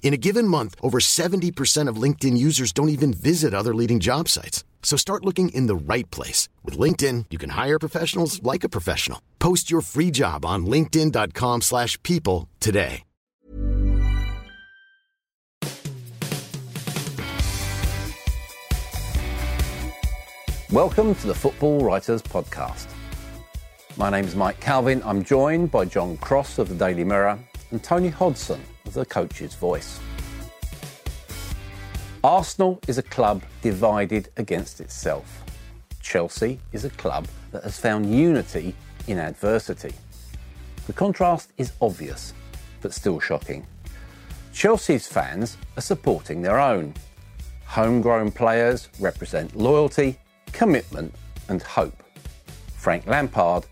In a given month, over 70% of LinkedIn users don't even visit other leading job sites. So start looking in the right place. With LinkedIn, you can hire professionals like a professional. Post your free job on linkedin.com slash people today. Welcome to the Football Writers Podcast. My name is Mike Calvin. I'm joined by John Cross of the Daily Mirror and Tony Hodson the Coach's Voice. Arsenal is a club divided against itself. Chelsea is a club that has found unity in adversity. The contrast is obvious, but still shocking. Chelsea's fans are supporting their own. Homegrown players represent loyalty, commitment, and hope. Frank Lampard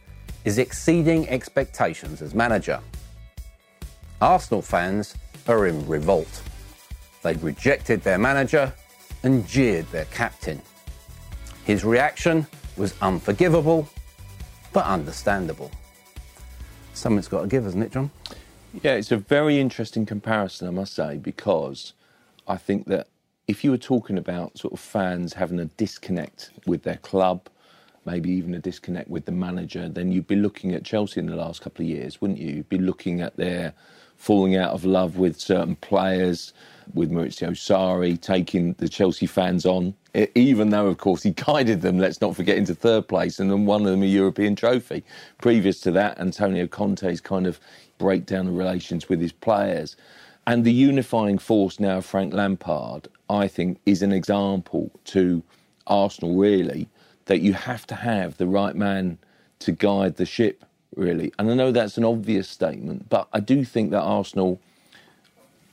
is exceeding expectations as manager. Arsenal fans are in revolt. They rejected their manager and jeered their captain. His reaction was unforgivable, but understandable. Someone's got to give, hasn't it, John? Yeah, it's a very interesting comparison, I must say, because I think that if you were talking about sort of fans having a disconnect with their club, maybe even a disconnect with the manager, then you'd be looking at Chelsea in the last couple of years, wouldn't you? You'd be looking at their falling out of love with certain players, with Maurizio Sarri taking the Chelsea fans on, even though, of course, he guided them, let's not forget, into third place and then won them a European trophy. Previous to that, Antonio Conte's kind of breakdown of relations with his players. And the unifying force now of Frank Lampard, I think, is an example to Arsenal, really, that you have to have the right man to guide the ship, really. And I know that's an obvious statement, but I do think that Arsenal,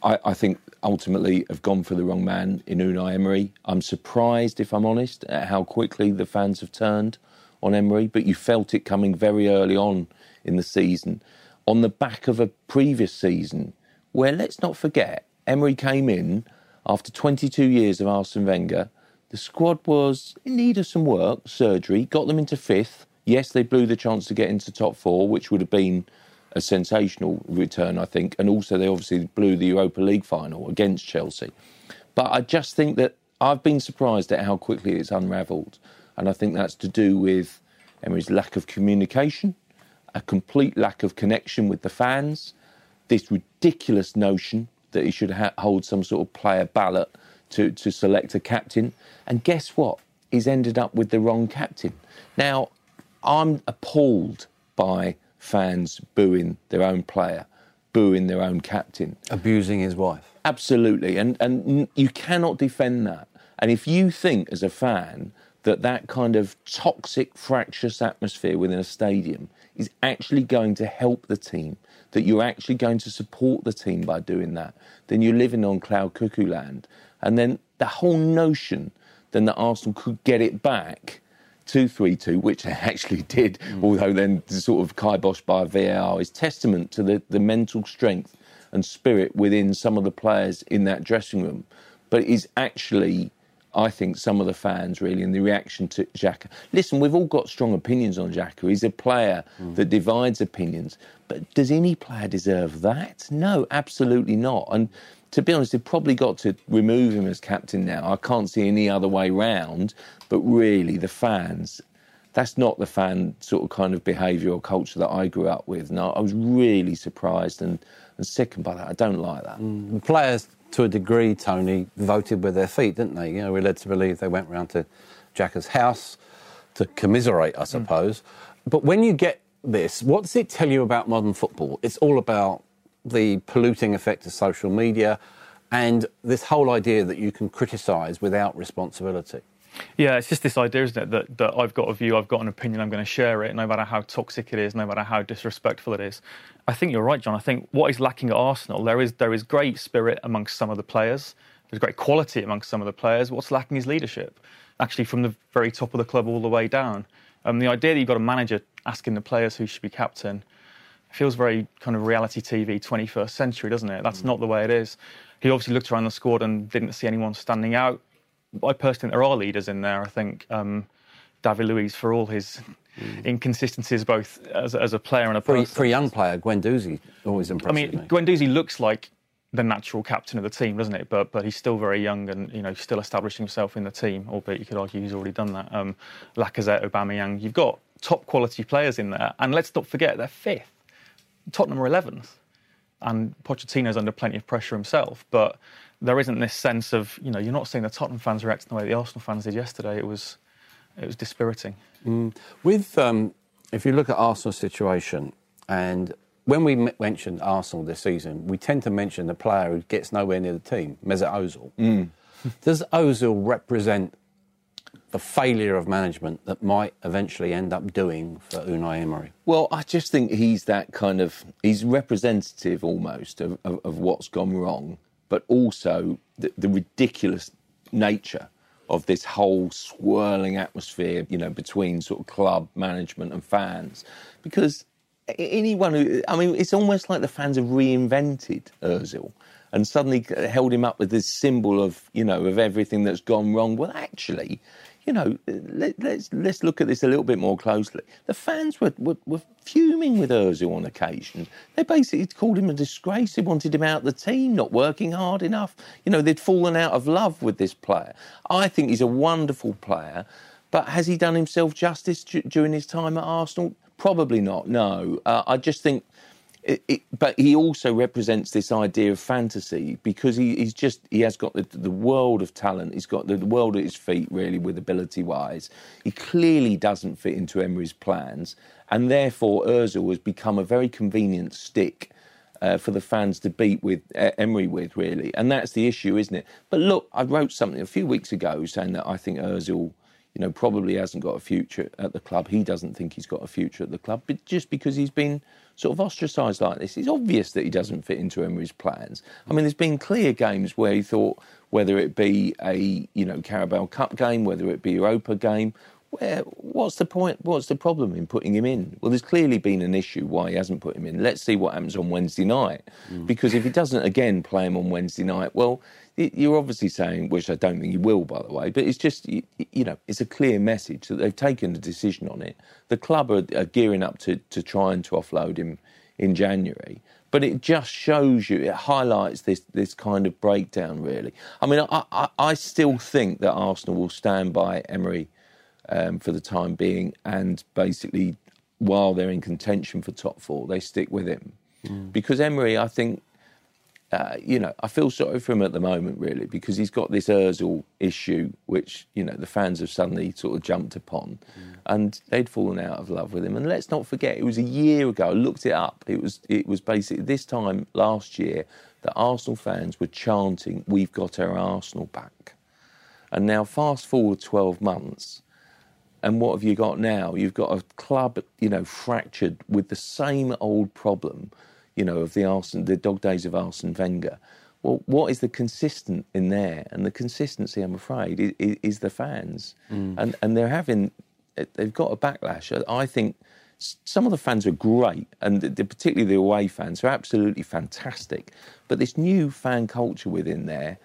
I, I think, ultimately have gone for the wrong man in Unai Emery. I'm surprised, if I'm honest, at how quickly the fans have turned on Emery, but you felt it coming very early on in the season on the back of a previous season where, let's not forget, Emery came in after 22 years of Arsene Wenger the squad was in need of some work, surgery, got them into fifth. Yes, they blew the chance to get into top four, which would have been a sensational return, I think. And also, they obviously blew the Europa League final against Chelsea. But I just think that I've been surprised at how quickly it's unravelled. And I think that's to do with Emery's lack of communication, a complete lack of connection with the fans, this ridiculous notion that he should ha- hold some sort of player ballot to, to select a captain. And guess what? He's ended up with the wrong captain. Now, I'm appalled by fans booing their own player, booing their own captain, abusing his wife. Absolutely, and and you cannot defend that. And if you think as a fan that that kind of toxic, fractious atmosphere within a stadium is actually going to help the team, that you're actually going to support the team by doing that, then you're living on cloud cuckoo land. And then the whole notion then that Arsenal could get it back 2 3 2, which actually did, mm. although then sort of kiboshed by VAR, is testament to the, the mental strength and spirit within some of the players in that dressing room. But it is actually, I think, some of the fans really, and the reaction to Xhaka. Listen, we've all got strong opinions on Xhaka. He's a player mm. that divides opinions. But does any player deserve that? No, absolutely not. And to be honest, they've probably got to remove him as captain now. I can't see any other way round. But really, the fans, that's not the fan sort of kind of behaviour or culture that I grew up with. No, I was really surprised and, and sickened by that. I don't like that. Mm. The players to a degree, Tony, voted with their feet, didn't they? You know, we're led to believe they went round to Xhaka's house to commiserate, I suppose. Mm. But when you get this, what does it tell you about modern football? It's all about the polluting effect of social media and this whole idea that you can criticise without responsibility. Yeah, it's just this idea, isn't it, that, that I've got a view, I've got an opinion, I'm going to share it, no matter how toxic it is, no matter how disrespectful it is. I think you're right, John. I think what is lacking at Arsenal, there is there is great spirit amongst some of the players, there's great quality amongst some of the players. What's lacking is leadership, actually, from the very top of the club all the way down. Um, the idea that you've got a manager asking the players who should be captain feels very kind of reality TV 21st century, doesn't it? That's mm. not the way it is. He obviously looked around the squad and didn't see anyone standing out. I personally think there are leaders in there. I think um, David Luiz, for all his mm. inconsistencies, both as, as, a player and a person. For, for a young player, Guendouzi always impresses I mean, me. Looks like the natural captain of the team, doesn't it? But but he's still very young and you know still establishing himself in the team. Albeit you could argue he's already done that. Um, Lacazette, Aubameyang, you've got top quality players in there, and let's not forget they're fifth. Tottenham are eleventh, and Pochettino's under plenty of pressure himself. But there isn't this sense of you know you're not seeing the Tottenham fans reacting the way the Arsenal fans did yesterday. It was it was dispiriting. Mm. With um, if you look at Arsenal's situation and when we mention Arsenal this season, we tend to mention the player who gets nowhere near the team, Mesut Ozil. Mm. Does Ozil represent the failure of management that might eventually end up doing for Unai Emery? Well, I just think he's that kind of he's representative almost of, of, of what's gone wrong, but also the, the ridiculous nature of this whole swirling atmosphere, you know, between sort of club management and fans, because anyone who, I mean, it's almost like the fans have reinvented Ozil and suddenly held him up with this symbol of, you know, of everything that's gone wrong. Well, actually, you know, let, us let's, let's look at this a little bit more closely. The fans were, were, were fuming with Ozil on occasion. They basically called him a disgrace. They wanted him out of the team, not working hard enough. You know, they'd fallen out of love with this player. I think he's a wonderful player. But has he done himself justice during his time at Arsenal? Probably not. No, uh, I just think. It, it, but he also represents this idea of fantasy because he, he's just he has got the, the world of talent. He's got the, the world at his feet, really, with ability wise. He clearly doesn't fit into Emery's plans, and therefore Özil has become a very convenient stick uh, for the fans to beat with uh, Emery with, really. And that's the issue, isn't it? But look, I wrote something a few weeks ago saying that I think Özil you know, probably hasn't got a future at the club. He doesn't think he's got a future at the club, but just because he's been sort of ostracised like this, it's obvious that he doesn't fit into Emery's plans. I mean, there's been clear games where he thought, whether it be a you know Carabao Cup game, whether it be Europa game, where what's the point? What's the problem in putting him in? Well, there's clearly been an issue why he hasn't put him in. Let's see what happens on Wednesday night, mm. because if he doesn't again play him on Wednesday night, well you're obviously saying, which I don't think you will, by the way, but it's just, you, you know, it's a clear message that they've taken a decision on it. The club are, are, gearing up to, to try and to offload him in January. But it just shows you, it highlights this, this kind of breakdown, really. I mean, I, I, I still think that Arsenal will stand by Emery um, for the time being and basically, while they're in contention for top four, they stick with him. Mm. Because Emery, I think, uh, you know, I feel sorry for him at the moment, really, because he's got this Ozil issue, which you know the fans have suddenly sort of jumped upon, mm. and they'd fallen out of love with him. And let's not forget, it was a year ago. I looked it up. It was it was basically this time last year that Arsenal fans were chanting, "We've got our Arsenal back." And now, fast forward twelve months, and what have you got now? You've got a club, you know, fractured with the same old problem you know, of the Arsene, the dog days of Arsene Wenger. Well, what is the consistent in there? And the consistency, I'm afraid, is, is the fans, mm. and and they're having, they've got a backlash. I think some of the fans are great, and particularly the away fans are absolutely fantastic. But this new fan culture within there,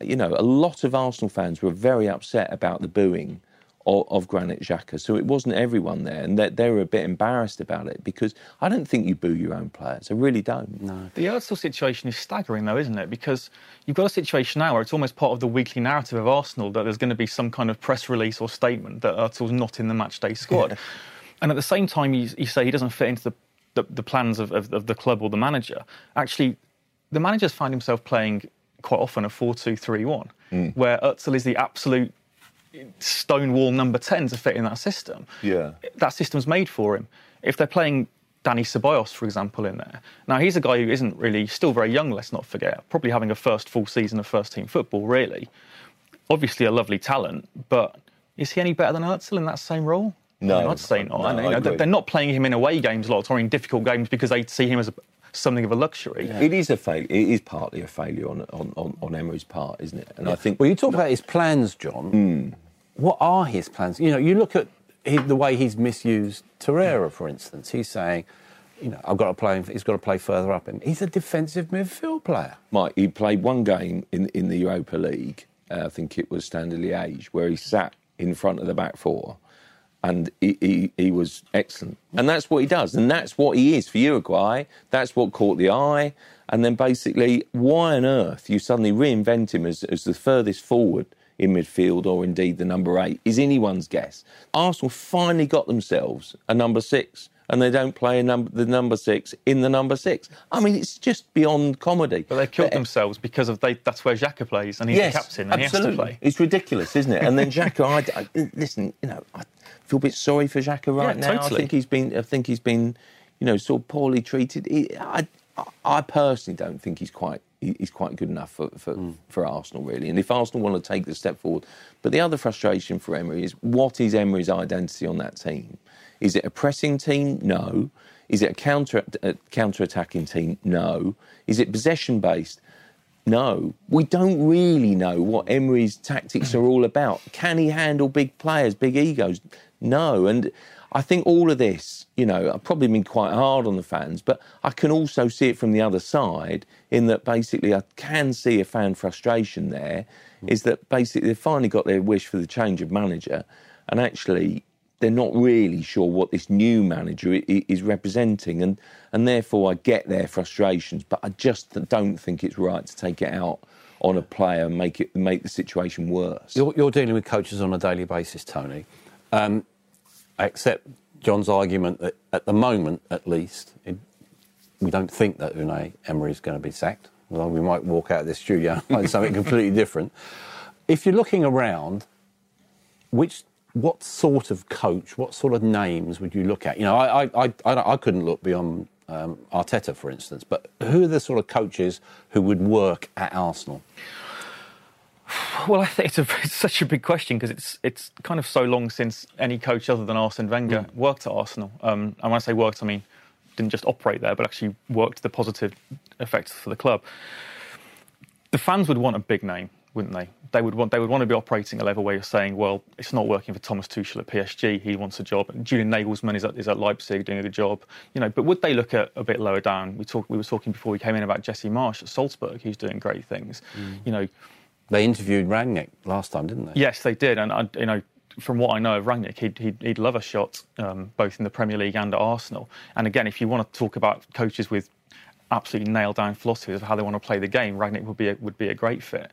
you know, a lot of Arsenal fans were very upset about the booing of, of Granit Xhaka. So it wasn't everyone there, and they, they, were a bit embarrassed about it because I don't think you boo your own players. I really don't. No. The Özil situation is staggering, though, isn't it? Because you've got a situation now where it's almost part of the weekly narrative of Arsenal that there's going to be some kind of press release or statement that Özil's not in the matchday squad. and at the same time, you, you, say he doesn't fit into the, the, the plans of, of, of the club or the manager. Actually, the manager's find himself playing quite often a 4 2 3 1, hmm. where Özil is the absolute stonewall number 10 to fit in that system. Yeah. That system's made for him. If they're playing Danny Ceballos, for example, in there, now he's a guy who isn't really, still very young, let's not forget, probably having a first full season of first team football, really. Obviously a lovely talent, but is he any better than Özil in that same role? No. I mean, I'd say not. No, I agree. they're not playing him in away games a lot or in difficult games because they see him as a, something of a luxury. It is a failure. It is partly a failure on, on, on, on Emery's part, isn't it? And I think Well, you talk about his plans, John. What are his plans? You know, you look at he, the way he's misused Torreira, for instance. He's saying, you know, I've got to play. He's got to play further up, and he's a defensive midfield player. Mike, he played one game in in the Europa League. Uh, I think it was Standard Liège, where he sat in front of the back four, and he, he, he was excellent. And that's what he does, and that's what he is for Uruguay. That's what caught the eye. And then basically, why on earth you suddenly reinvent him as, as the furthest forward in midfield, or indeed the number eight, is anyone's guess. Arsenal finally got themselves a number six. And they don't play a number, the number six in the number six. I mean, it's just beyond comedy. But they killed themselves because of they, that's where Xhaka plays and he's the captain and absolutely. he has to play. It's ridiculous, isn't it? And then Xhaka, I, I- listen, you know, I feel a bit sorry for Xhaka right Yeah, now. I think he's been, I think he's been, you know, sort of poorly treated. He, I, I personally don't think he's quite, he's quite good enough for, for, Hmm. for Arsenal, really. And if Arsenal want to take the step forward, but the other frustration for Emery is what is Emery's identity on that team? Is it a pressing team? No. Is it a counter a counter attacking team? No. Is it possession based? No, we don't really know what Emery's tactics are all about. Can he handle big players, big egos? No. And I think all of this, you know, I've probably been quite hard on the fans, but I can also see it from the other side in that basically I can see a fan frustration there is that basically they've finally got their wish for the change of manager and actually they're not really sure what this new manager is representing, and and therefore I get their frustrations, but I just don't think it's right to take it out on a player and make it make the situation worse. You're, you're dealing with coaches on a daily basis, Tony. Um, I accept John's argument that at the moment, at least, it, we don't think that Unai Emery is going to be sacked. Although we might walk out of this studio and find something completely different. If you're looking around, which what sort of coach, what sort of names would you look at? You know, I I, I, I, couldn't look beyond um, Arteta, for instance, but who are the sort of coaches who would work at Arsenal? Well, I think it's, a, it's such a big question because it's it's kind of so long since any coach other than Arsene Wenger worked at Arsenal. Um, and when I say worked, I mean didn't just operate there, but actually worked the positive effects for the club. The fans would want a big name, wouldn't they? They would want they would want to be operating a level where you're saying, well, it's not working for Thomas Tuchel at PSG. He wants a job. Julian Nagelsmann is at, is at Leipzig doing a good job. You know, but would they look at a bit lower down? We talked. We were talking before we came in about Jesse Marsch at Salzburg. Who's doing great things. You know, They interviewed Rangnick last time, didn't they? Yes, they did, and I, you know, from what I know of Rangnick, he'd, he'd, he'd love a shot um, both in the Premier League and at Arsenal. And again, if you want to talk about coaches with absolutely nailed down philosophies of how they want to play the game, Rangnick would be a, would be a great fit.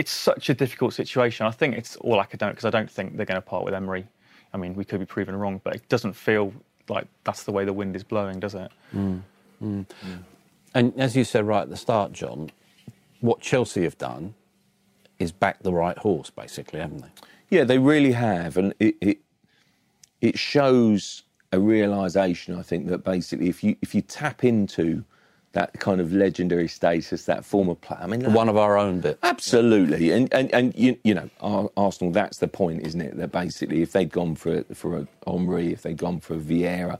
It's such a difficult situation. I think it's all academic because I don't think they're going to part with Emery. I mean, we could be proven wrong, but it doesn't feel like that's the way the wind is blowing, does it? Mm, mm. Mm. And as you said right at the start, John, what Chelsea have done is back the right horse, basically, haven't they? Yeah, they really have, and it it, it shows a realization. I think that basically, if you if you tap into that kind of legendary status, that former player, I mean, One of our own bit. Absolutely, and and and you, you know, Ar- Arsenal. That's the point, isn't it? That basically, if they'd gone for a, for a Henry, if they'd gone for a Vieira,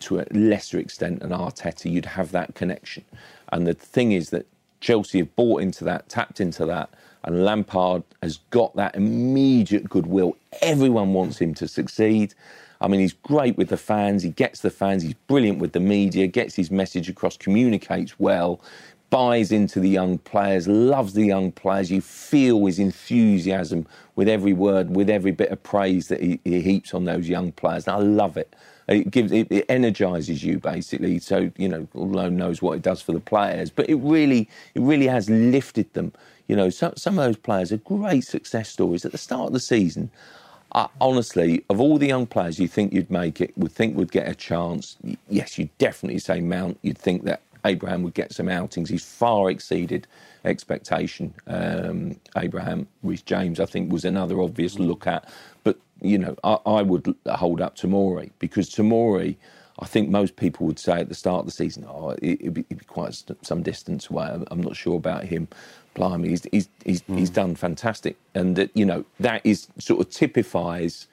to a lesser extent an Arteta, you'd have that connection. And the thing is that Chelsea have bought into that, tapped into that, and Lampard has got that immediate goodwill. Everyone wants him to succeed. I mean, he's great with the fans. He gets the fans. He's brilliant with the media. Gets his message across. Communicates well. Buys into the young players. Loves the young players. You feel his enthusiasm with every word, with every bit of praise that he, he heaps on those young players. And I love it. It gives it, it energizes you basically. So you know, although knows what it does for the players, but it really it really has lifted them. You know, some of those players are great success stories at the start of the season. I, honestly, of all the young players you think you'd make it, would think would get a chance. Yes, you'd definitely say Mount. You'd think that Abraham would get some outings. He's far exceeded expectation. Um, Abraham, Reece James, I think, was another obvious look at. But, you know, I, I would hold up Tomori because Tomori. I think most people would say at the start of the season, oh, it, would be, be, quite some distance away. I'm, not sure about him. Blimey, he's, he's, he's, mm. he's done fantastic. And, uh, you know, that is sort of typifies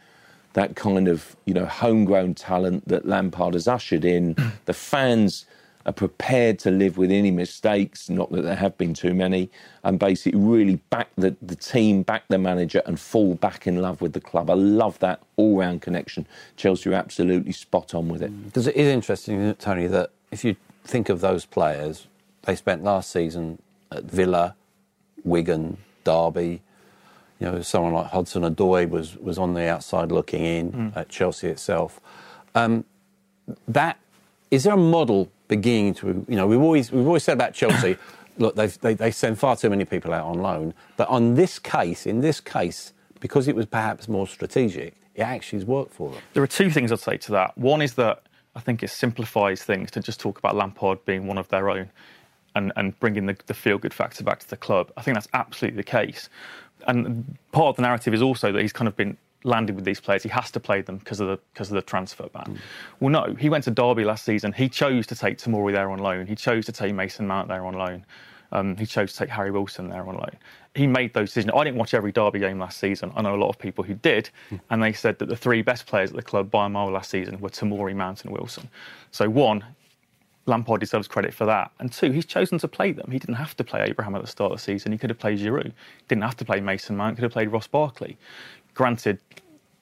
that kind of, you know, homegrown talent that Lampard has ushered in. the fans are prepared to live with any mistakes, not that there have been too many, and basically really back the, the team, back the manager, and fall back in love with the club. I love that all round connection. Chelsea are absolutely spot on with it. Because it is interesting, Tony, that if you think of those players, they spent last season at Villa, Wigan, Derby. You know, someone like Hudson Odoi was, was on the outside looking in mm. at Chelsea itself. Um, that is there a model beginning to, you know, we've always, we've always said about Chelsea, look, they, they send far too many people out on loan. But on this case, in this case, because it was perhaps more strategic, it actually has worked for them. There are two things I'd say to that. One is that I think it simplifies things to just talk about Lampard being one of their own and, and bringing the, the feel good factor back to the club. I think that's absolutely the case. And part of the narrative is also that he's kind of been landed with these players. He has to play them because of the because of the transfer ban. Mm. Well, no, he went to Derby last season. He chose to take Tomori there on loan. He chose to take Mason Mount there on loan. Um, he chose to take Harry Wilson there on loan. He made those decisions. I didn't watch every Derby game last season. I know a lot of people who did, mm. and they said that the three best players at the club by a mile last season were Tomori, Mount, and Wilson. So one, Lampard deserves credit for that. And two, he's chosen to play them. He didn't have to play Abraham at the start of the season. He could have played Giroud. Didn't have to play Mason Mount. Could have played Ross Barkley granted,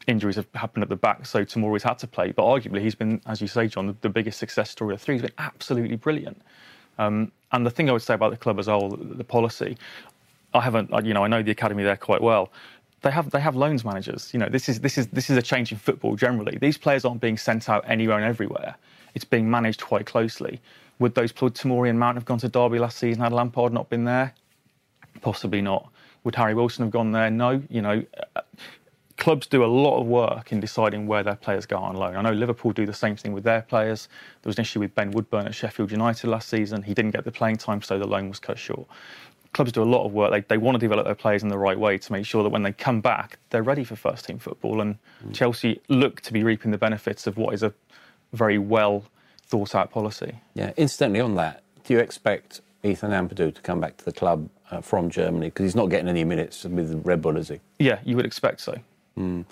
injuries have happened at the back, so Tomori's had to play. But arguably, he's been, as you say, John, the, the biggest success story of three. He's been absolutely brilliant. Um, and the thing I would say about the club as a whole, the, the policy, I haven't, you know, I know the academy there quite well. They have they have loans managers. You know, this is this is this is a change in football generally. These players aren't being sent out anywhere and everywhere. It's being managed quite closely. Would those Tomori and Mount have gone to Derby last season had Lampard not been there? Possibly not. Would Harry Wilson have gone there? No. You know, clubs do a lot of work in deciding where their players go on loan. I know Liverpool do the same thing with their players. There was an issue with Ben Woodburn at Sheffield United last season. He didn't get the playing time, so the loan was cut short. Clubs do a lot of work. They, they want to develop their players in the right way to make sure that when they come back, they're ready for first team football. And mm. Chelsea look to be reaping the benefits of what is a very well thought out policy. Yeah, incidentally, on that, do you expect Ethan Ampadu to come back to the club uh, from Germany? Because he's not getting any minutes with Red Bull, is he? Yeah, you would expect so. Mm.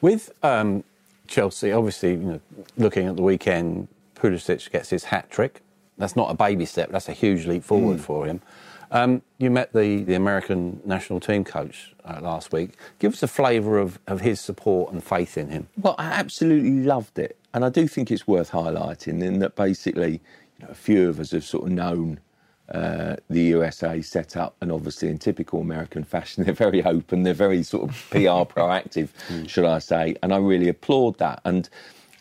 With um, Chelsea, obviously, you know, looking at the weekend, Pulisic gets his hat trick. That's not a baby step. That's a huge leap forward mm. for him. Um, you met the, the American national team coach uh, last week. Give us a flavour of, of his support and faith in him. Well, I absolutely loved it. And I do think it's worth highlighting in that basically, you know, a few of us have sort of known uh, the USA set up, and obviously in typical American fashion, they're very open, they're very sort of PR proactive, mm. should I say? And I really applaud that. And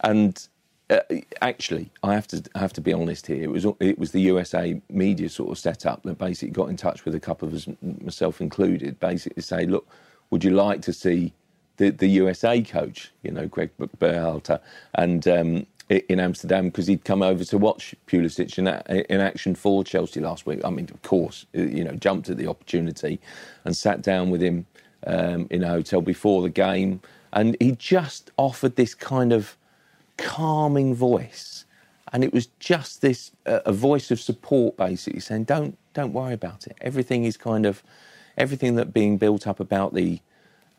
and uh, actually, I have to I have to be honest here. It was it was the USA media sort of set up that basically got in touch with a couple of us, myself included, basically say, look, would you like to see the, the USA coach, you know, Greg Berhalter, and um, in Amsterdam because he'd come over to watch Pulisic in, in action for Chelsea last week. I mean, of course, uh, you know, jumped at the opportunity and sat down with him um, in a hotel before the game, and he just offered this kind of calming voice, and it was just this uh, a voice of support, basically saying, "Don't don't worry about it. Everything is kind of everything that being built up about the."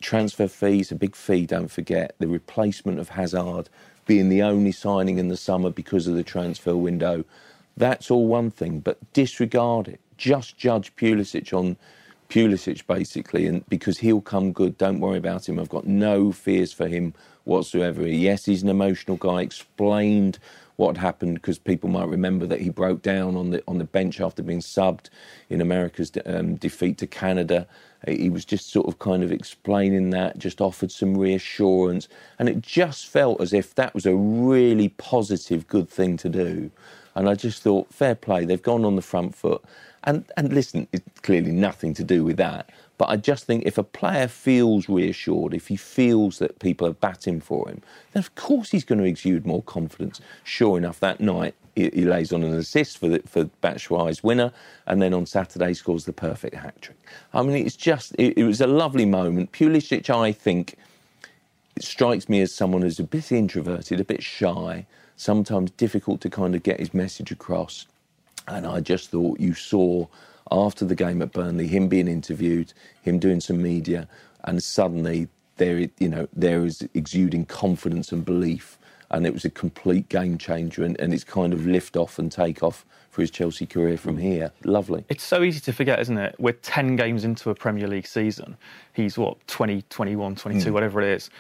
Transfer fees, a big fee, don't forget, the replacement of Hazard, being the only signing in the summer because of the transfer window. That's all one thing, but disregard it. Just judge Pulisic on Pulisic basically, and because he'll come good. Don't worry about him. I've got no fears for him whatsoever. Yes, he's an emotional guy. Explained what happened because people might remember that he broke down on the on the bench after being subbed in America's um, defeat to Canada. He was just sort of kind of explaining that, just offered some reassurance. And it just felt as if that was a really positive, good thing to do. And I just thought, fair play, they've gone on the front foot. And, and listen, it's clearly nothing to do with that. But I just think if a player feels reassured, if he feels that people are batting for him, then of course he's going to exude more confidence. Sure enough, that night he, he lays on an assist for the, for Batshuayi's winner, and then on Saturday scores the perfect hat trick. I mean, it's just it, it was a lovely moment. Pulisic, I think, strikes me as someone who's a bit introverted, a bit shy, sometimes difficult to kind of get his message across. And I just thought you saw after the game at Burnley, him being interviewed, him doing some media, and suddenly there, you know, there is exuding confidence and belief, and it was a complete game changer, and, and it's kind of lift off and take off for his Chelsea career from here. Lovely. It's so easy to forget, isn't it? We're 10 games into a Premier League season. He's what, 20, 21, 22, mm. whatever it is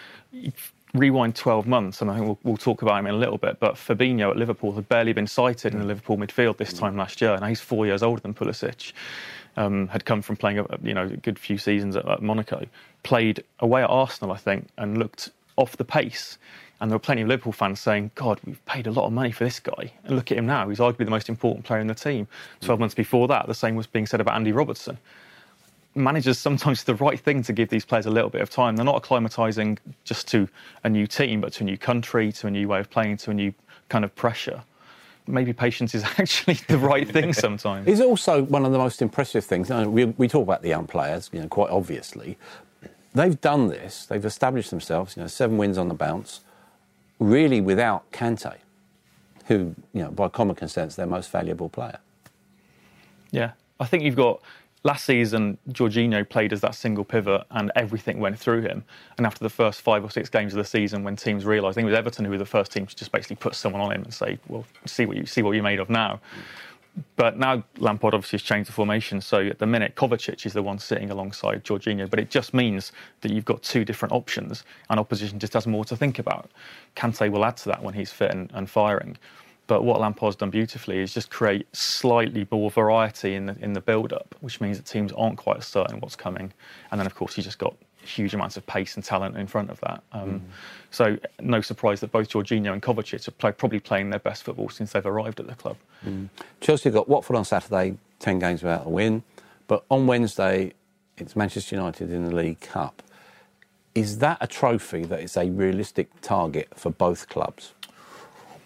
rewind 12 months, and I think we'll, we'll, talk about him in a little bit, but Fabinho at Liverpool had barely been sighted in the mm. Liverpool midfield this mm. time last year. Now he's four years older than Pulisic. Um, had come from playing a you know a good few seasons at, at, Monaco, played away at Arsenal, I think, and looked off the pace. And there were plenty of Liverpool fans saying, "God, we've paid a lot of money for this guy, and look at him now. He's arguably the most important player in the team." Mm. Twelve months before that, the same was being said about Andy Robertson managers sometimes the right thing to give these players a little bit of time. They're not acclimatising just to a new team, but to a new country, to a new way of playing, to a new kind of pressure. Maybe patience is actually the right thing sometimes. It's also one of the most impressive things. We, we talk about the young players, you know, quite obviously. They've done this. They've established themselves. You know, seven wins on the bounce, really without Kante, who, you know, by common consent, is their most valuable player. Yeah, I think you've got last season, Jorginho played as that single pivot and everything went through him. And after the first five or six games of the season, when teams realised, I think it was Everton who were the first team to just basically put someone on him and say, well, see what, you, see what you're made of now. But now Lampard obviously has changed the formation. So at the minute, Kovacic is the one sitting alongside Jorginho. But it just means that you've got two different options and opposition just has more to think about. Kante will add to that when he's fit and, and firing. But what Lampard's done beautifully is just create slightly more variety in the in the build-up, which means that teams aren't quite certain what's coming. And then, of course, you just got huge amounts of pace and talent in front of that. Um, mm. So no surprise that both Jorginho and Kovacic are play, probably playing their best football since they've arrived at the club. Mm. Chelsea got Watford on Saturday, 10 games without a win. But on Wednesday, it's Manchester United in the League Cup. Is that a trophy that is a realistic target for both clubs?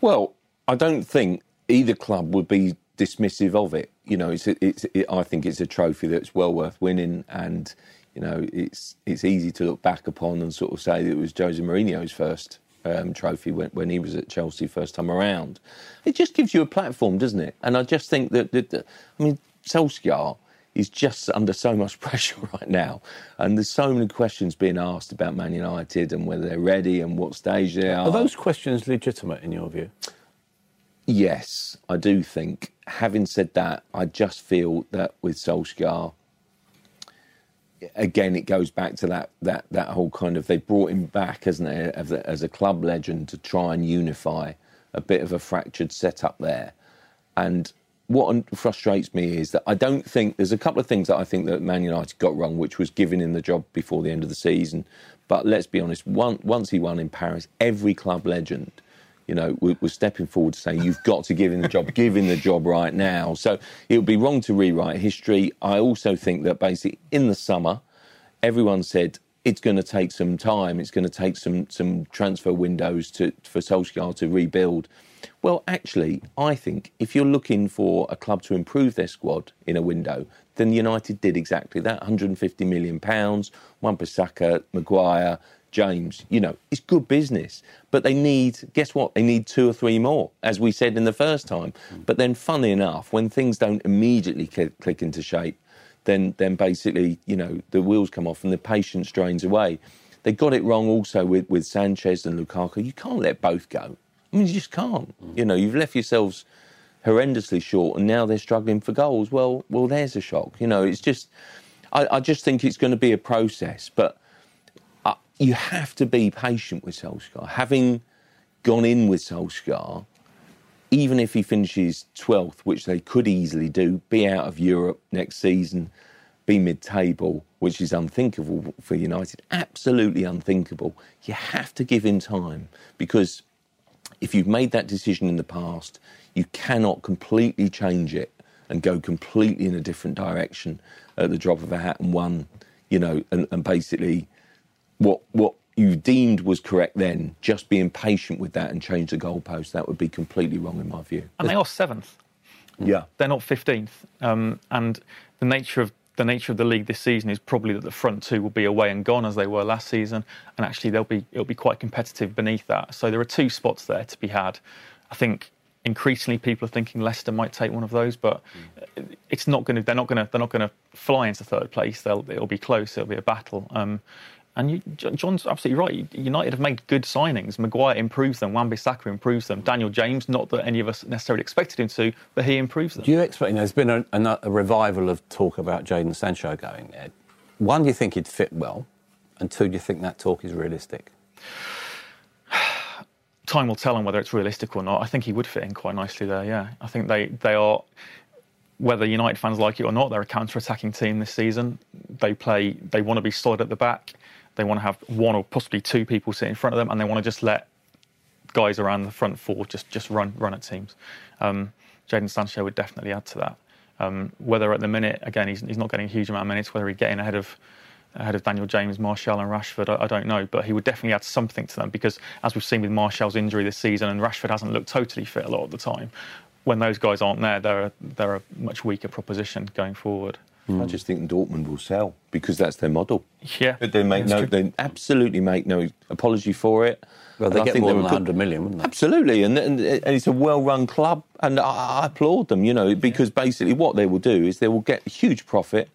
Well, I don't think either club would be dismissive of it. You know, it's, it's it, I think it's a trophy that's well worth winning, and you know, it's it's easy to look back upon and sort of say that it was Jose Mourinho's first um, trophy when, when he was at Chelsea first time around. It just gives you a platform, doesn't it? And I just think that, that, that I mean, Solskjaer is just under so much pressure right now, and there's so many questions being asked about Man United and whether they're ready and what stage they are. Are those questions legitimate in your view? Yes, I do think. Having said that, I just feel that with Solskjaer, again, it goes back to that that that whole kind of they brought him back, hasn't it, as a, as a club legend to try and unify a bit of a fractured setup there. And what frustrates me is that I don't think there's a couple of things that I think that Man United got wrong, which was giving him the job before the end of the season. But let's be honest, one, once he won in Paris, every club legend you know, we're, stepping forward to say you've got to give him the job, give him the job right now. So it would be wrong to rewrite history. I also think that basically in the summer, everyone said it's going to take some time. It's going to take some some transfer windows to for Solskjaer to rebuild. Well, actually, I think if you're looking for a club to improve their squad in a window, then United did exactly that. 150 million pounds, Wan-Bissaka, Maguire, James, you know, it's good business. But they need, guess what? They need two or three more, as we said in the first time. Mm. But then, funny enough, when things don't immediately click, click into shape, then then basically, you know, the wheels come off and the patience drains away. They got it wrong also with, with Sanchez and Lukaku. You can't let both go. I mean, you just can't. Mm. You know, you've left yourselves horrendously short, and now they're struggling for goals. Well, well, there's a shock. You know, it's just, I, I just think it's going to be a process, but you have to be patient with Solskjaer. Having gone in with Solskjaer, even if he finishes 12th, which they could easily do, be out of Europe next season, be mid table, which is unthinkable for United, absolutely unthinkable. You have to give him time because if you've made that decision in the past, you cannot completely change it and go completely in a different direction at the drop of a hat and one you know, and, and basically what what you deemed was correct then, just being patient with that and change the goalpost, that would be completely wrong in my view. And they are seventh. Yeah. They're not 15th. Um, and the nature of the nature of the league this season is probably that the front two will be away and gone as they were last season, and actually they'll be it'll be quite competitive beneath that. So there are two spots there to be had. I think increasingly people are thinking Leicester might take one of those, but it's not going to. They're not going to. They're not going to fly into third place. They'll. It'll be close. It'll be a battle. Um, and you, John's absolutely right. United have made good signings. Maguire improves them. Wan-Bissaka improves them. Daniel James, not that any of us necessarily expected him to, but he improves them. Do you expect? You know, there's been a, a, a revival of talk about Jadon Sancho going there. One, do you think he'd fit well? And two, do you think that talk is realistic? Time will tell on whether it's realistic or not. I think he would fit in quite nicely there. Yeah, I think they they are whether United fans like it or not, they're a counter-attacking team this season. They play. They want to be solid at the back. They want to have one or possibly two people sit in front of them, and they want to just let guys around the front four just just run run at teams. Um, Jadon Sancho would definitely add to that. Um, whether at the minute, again, he's, he's not getting a huge amount of minutes. Whether he's getting ahead of ahead of Daniel James, Martial, and Rashford, I, I, don't know. But he would definitely add something to them because, as we've seen with Martial's injury this season, and Rashford hasn't looked totally fit a lot of the time. When those guys aren't there, they're they're a much weaker proposition going forward. Mm. I just think Dortmund will sell because that's their model. Yeah, but they make no, they absolutely make no apology for it. Well, they and get more than 100 million, wouldn't they? Absolutely, and, and, and it's a well-run club, and I, I, applaud them. You know, because basically what they will do is they will get a huge profit,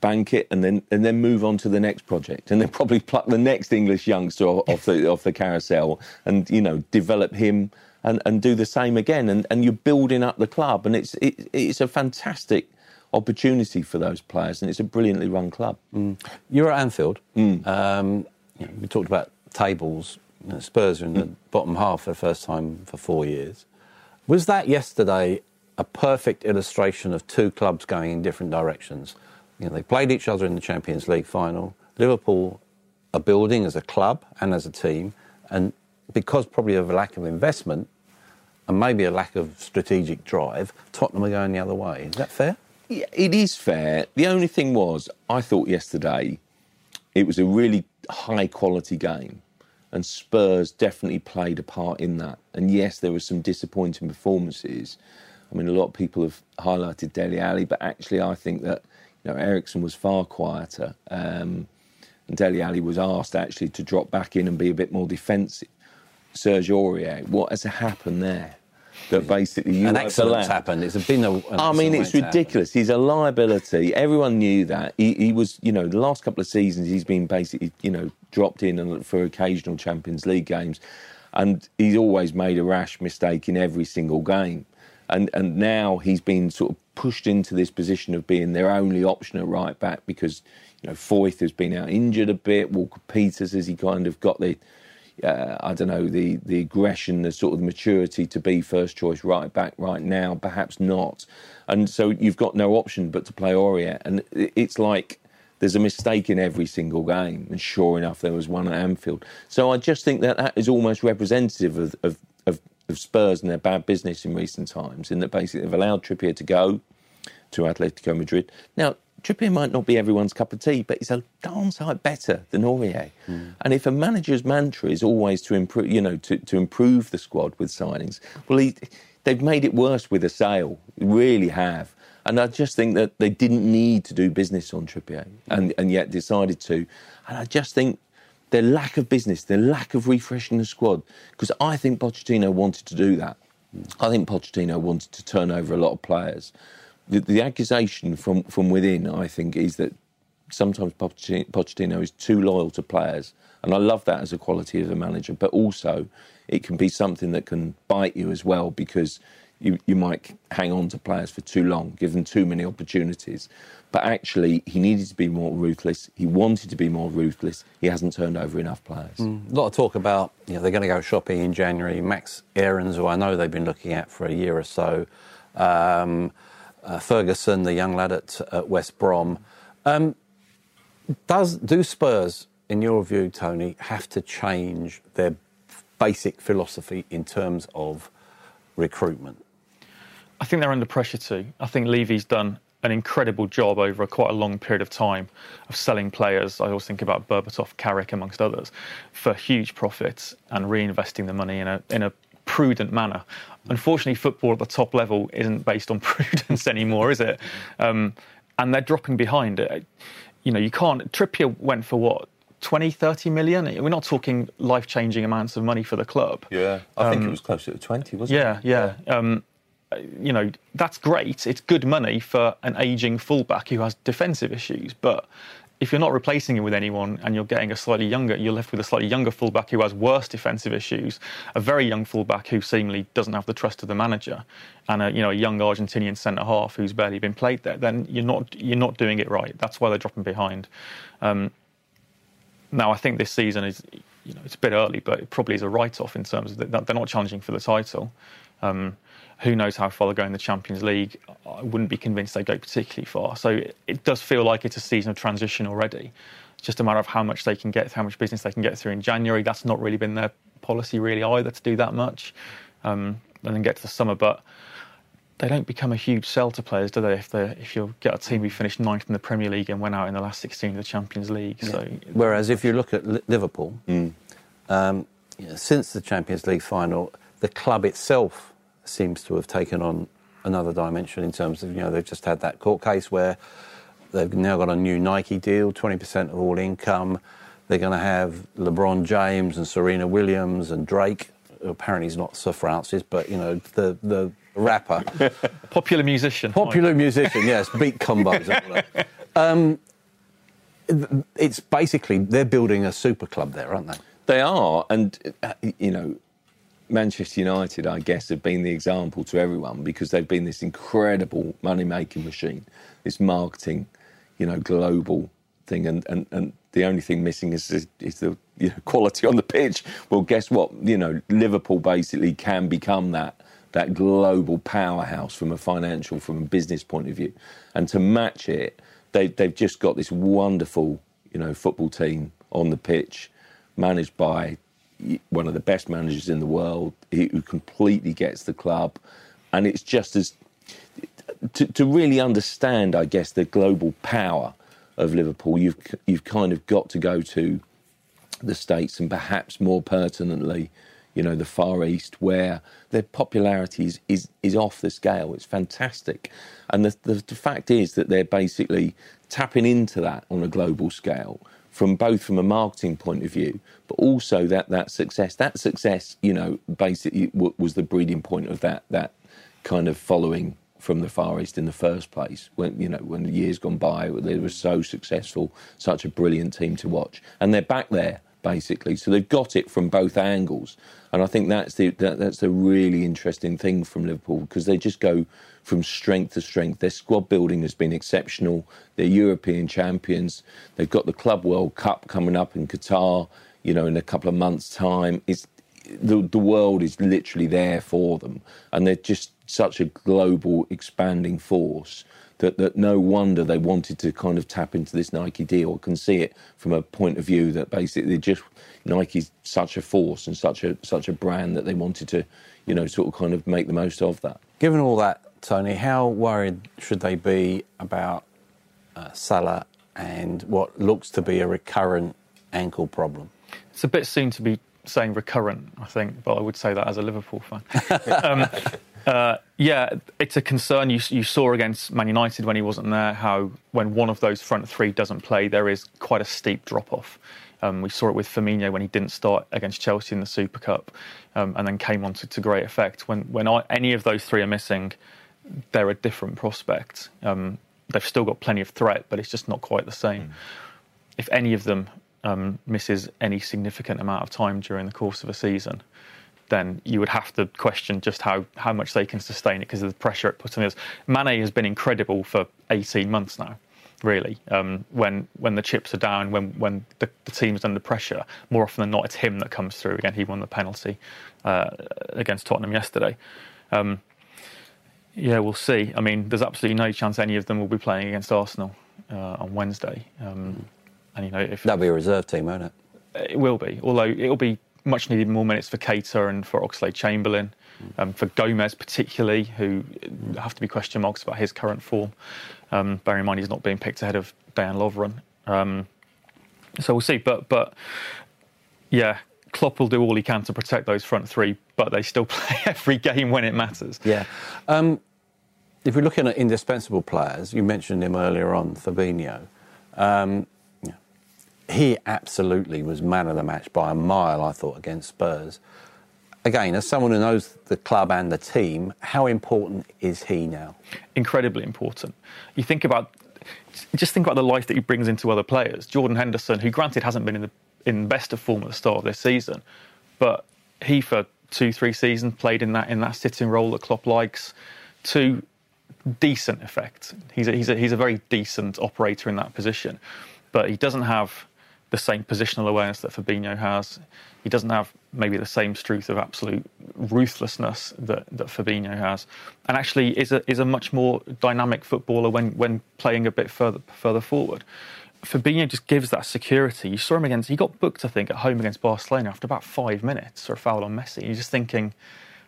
bank it, and then and then move on to the next project, and then probably pluck the next English youngster off the off the carousel, and you know, develop him. And, and do the same again, and, and you're building up the club, and it's it, it's a fantastic opportunity for those players, and it's a brilliantly run club. Mm. You're at Anfield. Mm. Um, you know, we talked about tables. Spurs are in the mm. bottom half for the first time for four years. Was that yesterday a perfect illustration of two clubs going in different directions? You know, they played each other in the Champions League final. Liverpool are building as a club and as a team, and because probably of a lack of investment and maybe a lack of strategic drive, Tottenham are going the other way. Is that fair? It is fair. The only thing was, I thought yesterday it was a really high quality game, and Spurs definitely played a part in that. And yes, there were some disappointing performances. I mean, a lot of people have highlighted Dele Alli, but actually, I think that you know Eriksen was far quieter. Um, and Dele Alli was asked actually to drop back in and be a bit more defensive. Serge Aurier, what has happened there? That basically you an accident's happened. It's been a. I mean, it's ridiculous. He's a liability. Everyone knew that. He, he, was, you know, the last couple of seasons he's been basically, you know, dropped in for occasional Champions League games, and he's always made a rash mistake in every single game. And and now he's been sort of pushed into this position of being their only option at right back because you know Foyth has been out injured a bit. Walker Peters has he kind of got the uh, I don't know, the, the aggression, the sort of maturity to be first choice right back right now, perhaps not. And so you've got no option but to play Aurier. And it's like there's a mistake in every single game. And sure enough, there was one at Anfield. So I just think that that is almost representative of, of, of, of Spurs and their bad business in recent times, in that basically they've allowed Trippier to go to Atletico Madrid. Now, Trippier might not be everyone's cup of tea, but he's a darn sight better than Aurier. Mm. And if a manager's mantra is always to improve, you know, to, to improve the squad with signings, well, he, they've made it worse with a sale. Really have. And I just think that they didn't need to do business on Trippier, and, and yet decided to. And I just think their lack of business, their lack of refreshing the squad, because I think Pochettino wanted to do that. I think Pochettino wanted to turn over a lot of players the, the accusation from, from within, I think, is that sometimes Pochettino is too loyal to players. And I love that as a quality of a manager, but also it can be something that can bite you as well because you, you might hang on to players for too long, give them too many opportunities. But actually, he needed to be more ruthless. He wanted to be more ruthless. He hasn't turned over enough players. Mm. A lot of talk about, you know, they're going to go shopping in January. Max Aarons, who I know they've been looking at for a year or so. Um, Ferguson, the young lad at, at West Brom. Um, does do Spurs, in your view, Tony, have to change their basic philosophy in terms of recruitment? I think they're under pressure to. I think Levy's done an incredible job over a quite a long period of time of selling players. I always think about Berbatov, Carrick, amongst others, for huge profits and reinvesting the money in a in a prudent manner. Unfortunately, football at the top level isn't based on prudence anymore, is it? Um, and they're dropping behind. it. You know, you can't. Trippier went for what 20, 30 million. We're not talking life changing amounts of money for the club. Yeah, I think it was closer to 20, wasn't Yeah, it? Yeah, yeah. Um, you know, that's great. It's good money for an aging fullback who has defensive issues. But if you're not replacing him with anyone and you're getting a slightly younger, you're left with a slightly younger fullback who has worse defensive issues, a very young fullback who seemingly doesn't have the trust of the manager, and a you know a young Argentinian centre half who's barely been played there. Then you're not you're not doing it right. That's why they're dropping behind. Um, now I think this season is you know it's a bit early, but it probably is a write-off in terms of that they're not challenging for the title. Um, who knows how far they go in the Champions League? I wouldn't be convinced they go particularly far. So it, it does feel like it's a season of transition already. It's just a matter of how much they can get, how much business they can get through in January. That's not really been their policy really either to do that much, um, and then get to the summer. But they don't become a huge sell to players, do they? If they if you get a team who finished ninth in the Premier League and went out in the last 16 of the Champions League, so Whereas if you look at Li- Liverpool, um, you know, since the Champions League final, the club itself seems to have taken on another dimension in terms of, you know, they've just had that court case where they've now got a new Nike deal, 20% of all income. They're going to have LeBron James and Serena Williams and Drake. Apparently, he's not Sir Francis, but, you know, the, the rapper. popular musician. Popular musician, yes, beat combos. and all that. Um, it's basically they're building a super club there, aren't they? They are, and uh, you know, Manchester United, I guess, have been the example to everyone because they've been this incredible money-making machine, this marketing, you know, global thing, and and, and the only thing missing is is, is the you know, quality on the pitch. Well, guess what? You know, Liverpool basically can become that that global powerhouse from a financial, from a business point of view, and to match it, they they've just got this wonderful, you know, football team on the pitch, managed by one of the best managers in the world who completely gets the club. And it's just as to, to really understand, I guess, the global power of Liverpool, you've you've kind of got to go to the states and perhaps more pertinently, you know, the Far East, where their popularity is is, is off the scale. It's fantastic, and the, the the fact is that they're basically tapping into that on a global scale from both from a marketing point of view, but also that that success. That success, you know, basically was the breeding point of that that kind of following from the Far East in the first place. When you know when the years gone by, they were so successful, such a brilliant team to watch, and they're back there basically. So they've got it from both angles, and I think that's the that, that's the really interesting thing from Liverpool because they just go from strength to strength. Their squad building has been exceptional. They're European champions. They've got the Club World Cup coming up in Qatar. You know, in a couple of months' time, it's the the world is literally there for them, and they're just such a global, expanding force that that no wonder they wanted to kind of tap into this Nike deal. I can see it from a point of view that basically just Nike's such a force and such a such a brand that they wanted to, you know, sort of kind of make the most of that. Given all that, Tony, how worried should they be about uh, Salah and what looks to be a recurrent ankle problem? It's a bit soon to be saying recurrent, I think, but I would say that as a Liverpool fan. um, uh, yeah, it's a concern. You, you saw against Man United when he wasn't there how when one of those front three doesn't play, there is quite a steep drop off. Um, we saw it with Firmino when he didn't start against Chelsea in the Super Cup, um, and then came on to, to great effect. When when I, any of those three are missing, they're a different prospect. Um, they've still got plenty of threat, but it's just not quite the same. If any of them um, misses any significant amount of time during the course of a season, then you would have to question just how, how much they can sustain it because of the pressure it puts on us. Mane has been incredible for 18 months now, really. Um, when when the chips are down, when when the, the team's under pressure, more often than not, it's him that comes through. Again, he won the penalty uh, against Tottenham yesterday. Um, yeah, we'll see. I mean, there's absolutely no chance any of them will be playing against Arsenal uh, on Wednesday. Um, and you know, if That'll be a reserve team, won't it? it will be, although it'll be much needed more minutes for Keita and for Oxlade Chamberlain. Um, for Gomez, particularly, who have to be question marks about his current form. Um, bearing in mind he's not being picked ahead of Dejan Lovren. Um, so we'll see. But but yeah, Klopp will do all he can to protect those front three, but they still play every game when it matters. Yeah. Um, if we're looking at indispensable players, you mentioned him earlier on, Fabinho. Um, he absolutely was man of the match by a mile, I thought, against Spurs. Again, as someone who knows the club and the team, how important is he now? Incredibly important. You think about, just think about the life that he brings into other players. Jordan Henderson, who granted hasn't been in the in best of form at the start of this season, but he for two, three seasons played in that in that sitting role that Klopp likes. To decent effect. He's a, he's a, he's a very decent operator in that position, but he doesn't have the same positional awareness that Fabinho has. He doesn't have maybe the same truth of absolute ruthlessness that, that Fabinho has, and actually is a is a much more dynamic footballer when when playing a bit further further forward. Fabinho just gives that security. You saw him against he got booked I think at home against Barcelona after about five minutes for a foul on Messi. You're just thinking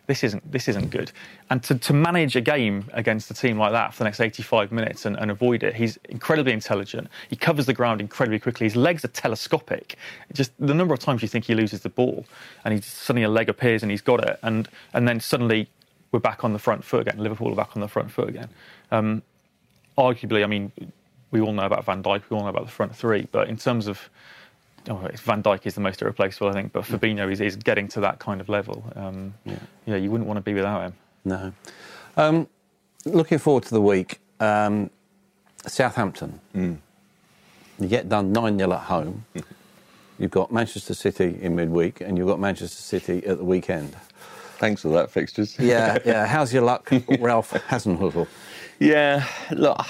this isn't this isn't good. And to, to manage a game against a team like that for the next 85 minutes and, and, avoid it, he's incredibly intelligent. He covers the ground incredibly quickly. His legs are telescopic. Just the number of times you think he loses the ball, and he suddenly a leg appears and he's got it, and and then suddenly we're back on the front foot again. Liverpool are back on the front foot again. Um, arguably, I mean, we all know about Van Dijk, we all know about the front three, but in terms of oh, Van Dijk is the most irreplaceable, I think, but Fabinho is, is getting to that kind of level. Um, yeah. yeah. you wouldn't want to be without him. No. Um, looking forward to the week, um, Southampton. Mm. You get done 9 0 at home. You've got Manchester City in midweek, and you've got Manchester City at the weekend. Thanks for that, fixtures. yeah, yeah. How's your luck, Ralph Hasenhüttl? Yeah, look,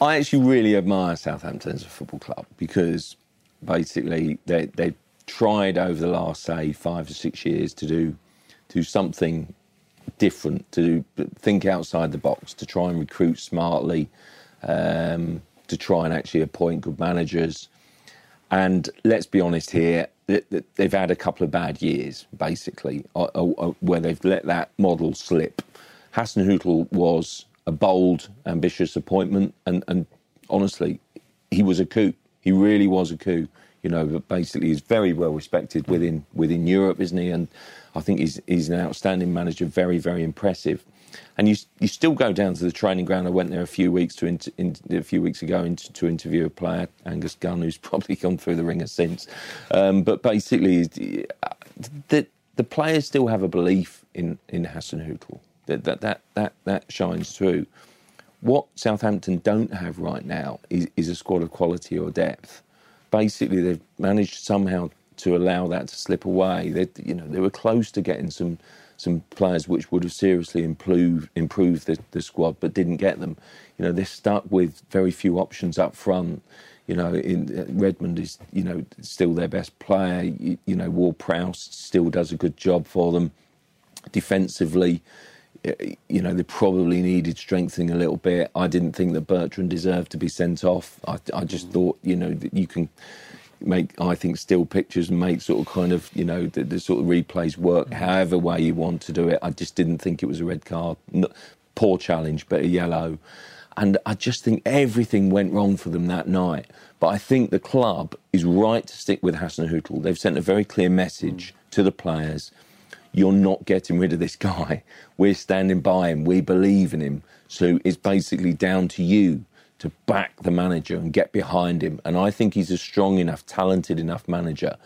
I actually really admire Southampton as a football club because basically they they tried over the last say five or six years to do do something different, to do, think outside the box, to try and recruit smartly, um, to try and actually appoint good managers. And let's be honest here, they've had a couple of bad years, basically, uh, uh, uh, where they've let that model slip. Hasenhüttl was a bold, ambitious appointment, and, and honestly, he was a coup. He really was a coup. You know, but basically, he's very well respected within within Europe, isn't he? And I think he's he's an outstanding manager, very very impressive. And you you still go down to the training ground. I went there a few weeks to in, in, a few weeks ago in, to interview a player, Angus Gunn, who's probably gone through the ringer since. Um, but basically, the the players still have a belief in in Hasenhüttl. That that that that that shines through. What Southampton don't have right now is, is a squad of quality or depth. Basically, they've managed somehow to allow that to slip away. They, you know, they were close to getting some some players which would have seriously improved improved the, the squad, but didn't get them. You know, they're stuck with very few options up front. You know, in, uh, Redmond is you know still their best player. You, you know, Ward Prowse still does a good job for them defensively you know, they probably needed strengthening a little bit. I didn't think that Bertrand deserved to be sent off. I, I just mm. thought, you know, that you can make, I think, still pictures and make sort of kind of, you know, the, the sort of replays work mm. however way you want to do it. I just didn't think it was a red card. No, poor challenge, but a yellow. And I just think everything went wrong for them that night. But I think the club is right to stick with Hasenhüttl. They've sent a very clear message mm. to the players you're not getting rid of this guy. We're standing by him. We believe in him. So it's basically down to you to back the manager and get behind him. And I think he's a strong enough, talented enough manager.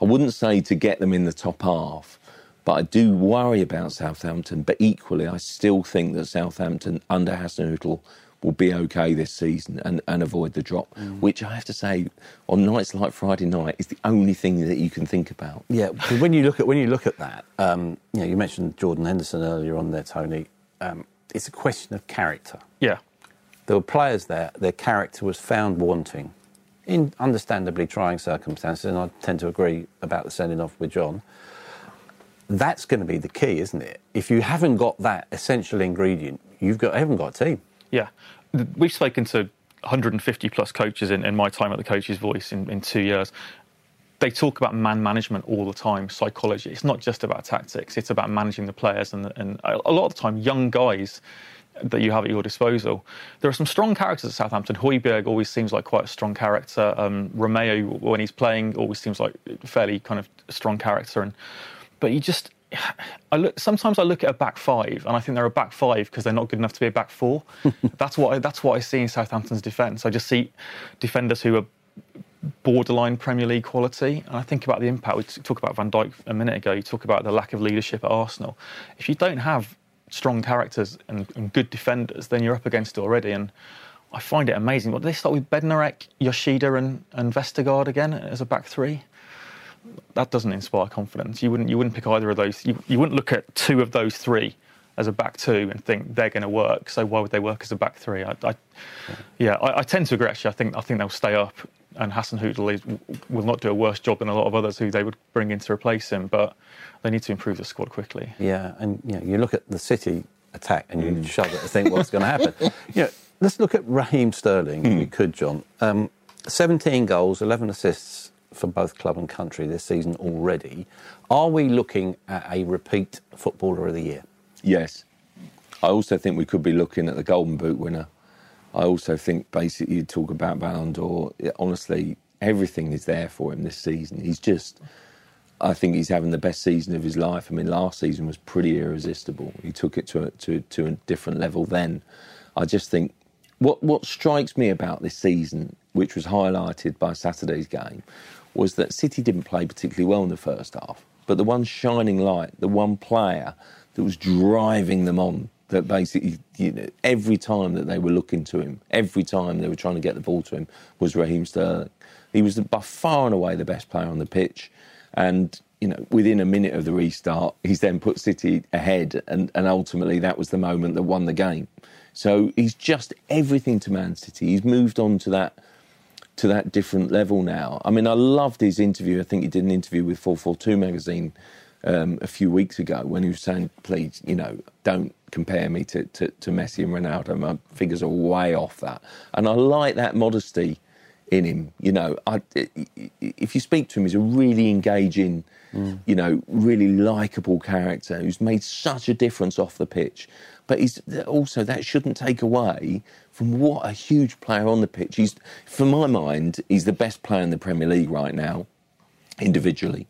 I wouldn't say to get them in the top half, but I do worry about Southampton. But equally, I still think that Southampton under Hasenhüttl will be okay this season and, and avoid the drop, mm. which I have to say, on nights like Friday night, is the only thing that you can think about. Yeah, when you look at when you look at that, um, you know, you mentioned Jordan Henderson earlier on there, Tony. Um, it's a question of character. Yeah, there were players there. Their character was found wanting in understandably trying circumstances, and I tend to agree about the sending off with John. That's going to be the key, isn't it? If you haven't got that essential ingredient, you've got haven't got a team. Yeah, we've spoken to 150 plus coaches in, in my time at the Coach's Voice in, in two years. they talk about man management all the time, psychology. It's not just about tactics; it's about managing the players, and, and a lot of the time, young guys that you have at your disposal. There are some strong characters at Southampton. Højbjerg always seems like quite a strong character. Um, Romeu, when he's playing, always seems like a fairly kind of strong character. And but you just, I look. Sometimes I look at a back five, and I think they're a back five because they're not good enough to be a back four. that's what I, that's what I see in Southampton's defence. I just see defenders who are borderline Premier League quality. And I think about the impact. We talked about Van Dijk a minute ago. You talk about the lack of leadership at Arsenal. If you don't have strong characters and, and, good defenders, then you're up against it already. And I find it amazing. What did they start with? Bednarek, Yoshida, and, and Vestergaard again as a back three. That doesn't inspire confidence. You wouldn't you wouldn't pick either of those. You, you wouldn't look at two of those three as a back two and think they're going to work. So why would they work as a back three? I, I yeah, I, I, tend to agree. Actually, I think I think they'll stay up, and Hasenhüttl will not do a worse job than a lot of others who they would bring in to replace him. But they need to improve the squad quickly. Yeah, and you, know, you look at the City attack and you mm. shudder to think what's going to happen. you know, let's look at Raheem Sterling, mm. if you could, John. Um, 17 goals, 11 assists for both club and country this season already. Are we looking at a repeat Footballer of the Year? Yes. I also think we could be looking at the Golden Boot winner. I also think basically you talk about Ballon d'Or. Honestly, everything is there for him this season. He's just I think he's having the best season of his life. I mean, last season was pretty irresistible. He took it to a, to, to a different level then. I just think what what strikes me about this season, which was highlighted by Saturday's game, was that City didn't play particularly well in the first half. But the one shining light, the one player that was driving them on, that basically you know, every time that they were looking to him, every time they were trying to get the ball to him, was Raheem Sterling. He was by far and away the best player on the pitch. And you know, within a minute of the restart, he's then put City ahead, and, and ultimately that was the moment that won the game. So he's just everything to Man City. He's moved on to that to that different level now. I mean, I loved his interview. I think he did an interview with 442 magazine um, a few weeks ago when he was saying, "Please, you know, don't compare me to, to, to Messi and Ronaldo. My figures are way off that." And I like that modesty in him. You know, I, if you speak to him, he's a really engaging, mm. you know, really likable character who's made such a difference off the pitch. But he's also that shouldn't take away from what a huge player on the pitch. He's, for my mind, he's the best player in the Premier League right now, individually.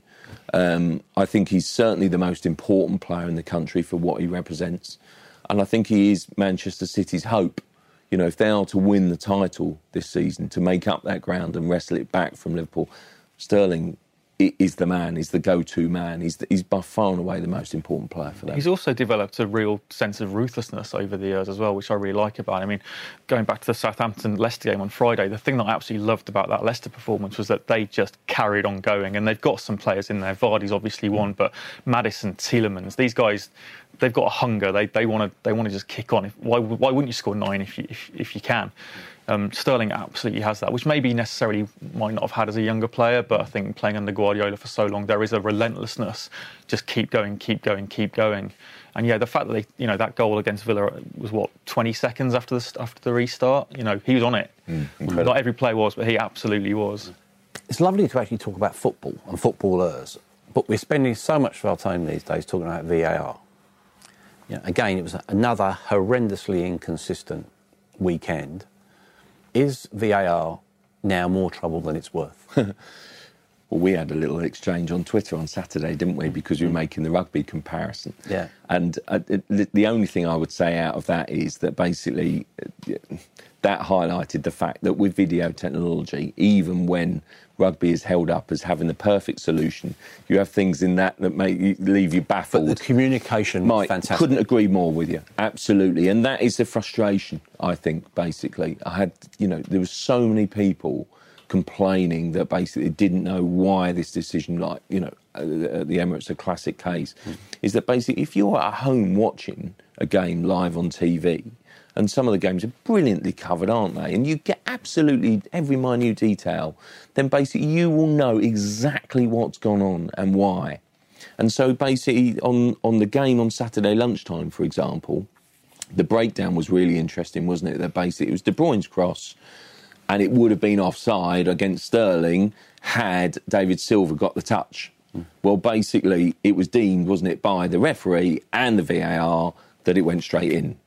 Um, I think he's certainly the most important player in the country for what he represents, and I think he is Manchester City's hope you know, if they are to win the title this season, to make up that ground and wrestle it back from Liverpool, Sterling is the man, he's the go-to man. He's, the, he's by far and away the most important player for them. He's also developed a real sense of ruthlessness over the years as well, which I really like about him. I mean, going back to the Southampton-Leicester game on Friday, the thing that I absolutely loved about that Leicester performance was that they just carried on going, and they've got some players in there. Vardy's obviously one, but Maddison, Tielemans, these guys they've got a hunger. They they want to they want to just kick on. If, why why wouldn't you score nine if you if, if you can? Um, Sterling absolutely has that, which maybe necessarily might not have had as a younger player, but I think playing under Guardiola for so long, there is a relentlessness. Just keep going, keep going, keep going. And yeah, the fact that they, you know, that goal against Villa was what 20 seconds after the after the restart. You know, he was on it. Mm, not every player was, but he absolutely was. It's lovely to actually talk about football and footballers, but we're spending so much of our time these days talking about VAR. You know, again, it was another horrendously inconsistent weekend. Is VAR now more trouble than it's worth? well, we had a little exchange on Twitter on Saturday, didn't we? Because you were making the rugby comparison. Yeah. And uh, the only thing I would say out of that is that basically uh, that highlighted the fact that with video technology, even when rugby is held up as having the perfect solution. You have things in that that make you, leave you baffled. But the communication, Mike, fantastic. couldn't agree more with you. Absolutely, and that is the frustration. I think basically, I had you know there were so many people complaining that basically didn't know why this decision, like you know, uh, the Emirates, a classic case, mm. is that basically if you're at home watching a game live on TV and some of the games are brilliantly covered, aren't they? And you get absolutely every minute detail, then basically you will know exactly what's gone on and why. And so basically on, on the game on Saturday lunchtime, for example, the breakdown was really interesting, wasn't it? That basically it was De Bruyne's cross and it would have been offside against Sterling had David Silva got the touch. Hmm. Well, basically, it was deemed, wasn't it, by the referee and the VAR that it went straight in.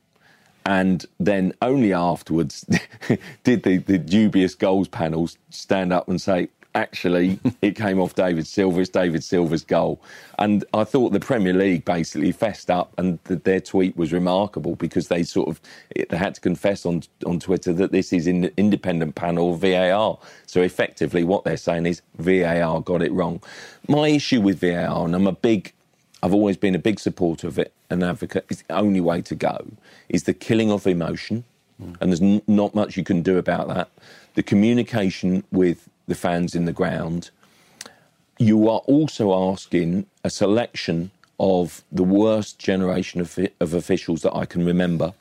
And then only afterwards did the, the dubious goals panels stand up and say, actually, it came off David Silva. It's David Silva's goal. And I thought the Premier League basically fessed up, and the, their tweet was remarkable because they sort of they had to confess on on Twitter that this is an independent panel VAR. So effectively, what they're saying is VAR got it wrong. My issue with VAR, and I'm a big I've always been a big supporter of it, an advocate. It's the only way to go. Is the killing of emotion, mm. and there's n- not much you can do about that. The communication with the fans in the ground. You are also asking a selection of the worst generation of, of officials that I can remember.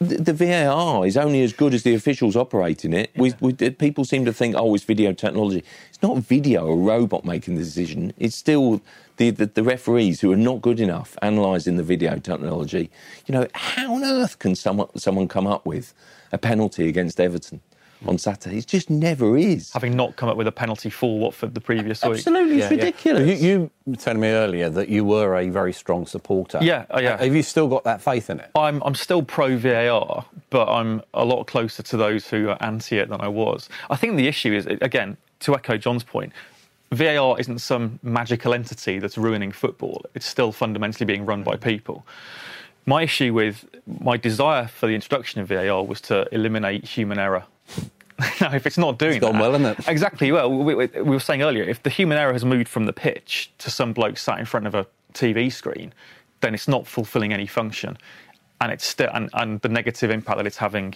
The, VAR is only as good as the officials operating it. Yeah. We, we, people seem to think, oh, it's video technology. It's not video, a robot making the decision. It's still the, the, the referees who are not good enough analysing the video technology. You know, how on earth can someone, someone come up with a penalty against Everton? On Saturday. It just never is. Having not come up with a penalty for Watford the previous week. Absolutely, it's yeah, ridiculous. Yeah. You, you, were telling me earlier that you were a very strong supporter. Yeah, uh, yeah. Have you still got that faith in it? I'm, I'm still pro VAR, but I'm a lot closer to those who are anti it than I was. I think the issue is, again, to echo John's point, VAR isn't some magical entity that's ruining football. It's still fundamentally being run by people. My issue with my desire for the introduction of VAR was to eliminate human error now, if it's not doing it's gone that, well, isn't it? Exactly. Well, we, we, we, were saying earlier, if the human error has moved from the pitch to some bloke sat in front of a TV screen, then it's not fulfilling any function, and it's still and, and the negative impact that it's having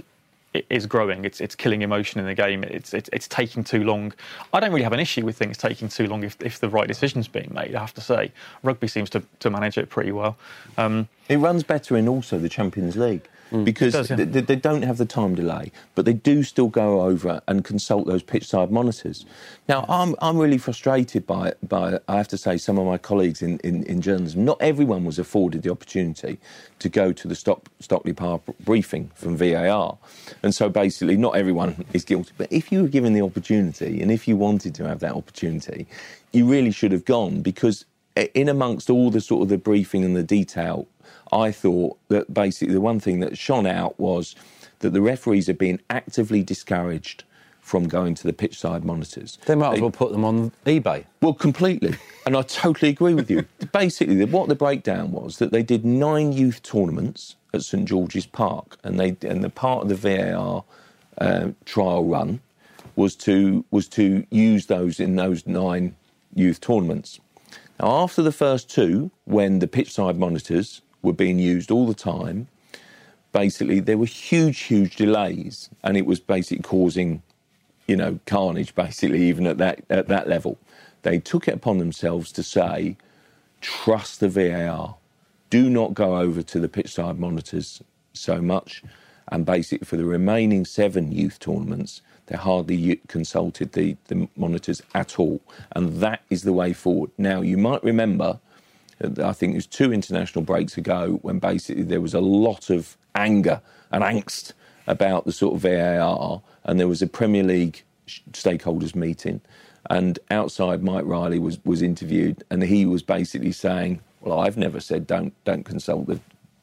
is growing. It's it's killing emotion in the game. It's, it's it's taking too long. I don't really have an issue with things taking too long if, if the right decision's being made. I have to say, rugby seems to, to manage it pretty well. Um, it runs better in also the Champions League. Mm. because does, yeah. they, they, don't have the time delay, but they do still go over and consult those pitch side monitors. Now, I'm, I'm really frustrated by, by, I have to say, some of my colleagues in, in, in journalism. Not everyone was afforded the opportunity to go to the Stock, Stockley Park briefing from VAR. And so basically, not everyone is guilty. But if you were given the opportunity, and if you wanted to have that opportunity, you really should have gone because in amongst all the sort of the briefing and the detail I thought that basically the one thing that shone out was that the referees are being actively discouraged from going to the pitch side monitors. They might as well put them on eBay. Well, completely. and I totally agree with you. Basically, what the breakdown was that they did nine youth tournaments at St George's Park, and they and the part of the VAR uh, trial run was to was to use those in those nine youth tournaments. Now, after the first two, when the pitch side monitors were being used all the time. Basically, there were huge, huge delays, and it was basically causing, you know, carnage. Basically, even at that at that level, they took it upon themselves to say, trust the VAR. Do not go over to the pitch side monitors so much. And basically, for the remaining seven youth tournaments, they hardly consulted the, the monitors at all. And that is the way forward. Now, you might remember I think it was two international breaks ago when basically there was a lot of anger and angst about the sort of VAR, and there was a Premier League stakeholders meeting, and outside Mike Riley was was interviewed, and he was basically saying, "Well, I've never said don't don't consult the,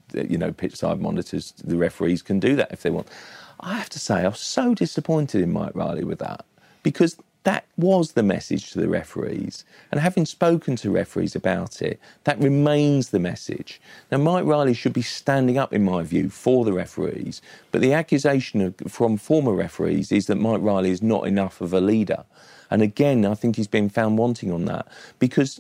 the you know pitch side monitors. The referees can do that if they want." I have to say, I was so disappointed in Mike Riley with that because that was the message to the referees. And having spoken to referees about it, that remains the message. Now, Mike Riley should be standing up, in my view, for the referees. But the accusation from former referees is that Mike Riley is not enough of a leader. And again, I think he's been found wanting on that because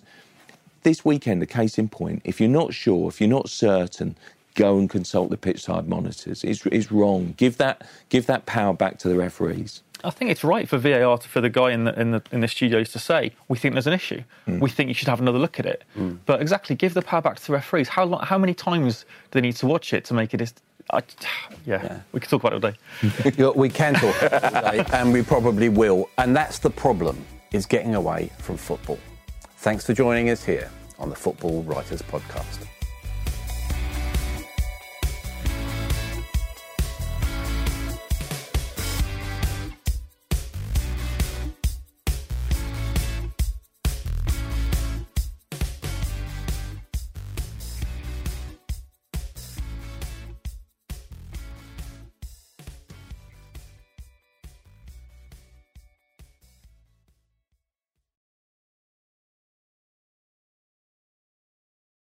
this weekend, a case in point, if you're not sure, if you're not certain, go and consult the pitch side monitors. It's, it's wrong. Give that, give that power back to the referees. I think it's right for VAR to, for the guy in the, in the in the studios to say we think there's an issue. Mm. We think you should have another look at it. Mm. But exactly, give the power back to the referees. How long, how many times do they need to watch it to make it? I, yeah, yeah, we can talk about it all day. we can talk about it all day, and we probably will. And that's the problem: is getting away from football. Thanks for joining us here on the Football Writers Podcast.